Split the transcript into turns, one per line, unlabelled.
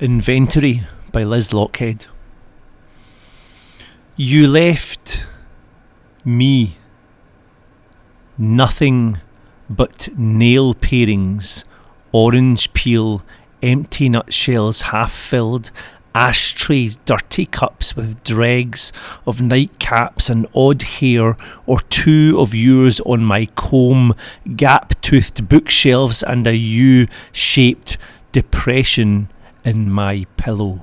Inventory by Liz Lochhead. You left me nothing but nail parings, orange peel, empty nutshells half filled, ashtrays, dirty cups with dregs of nightcaps and odd hair, or two of yours on my comb, gap toothed bookshelves, and a U shaped depression in my pillow.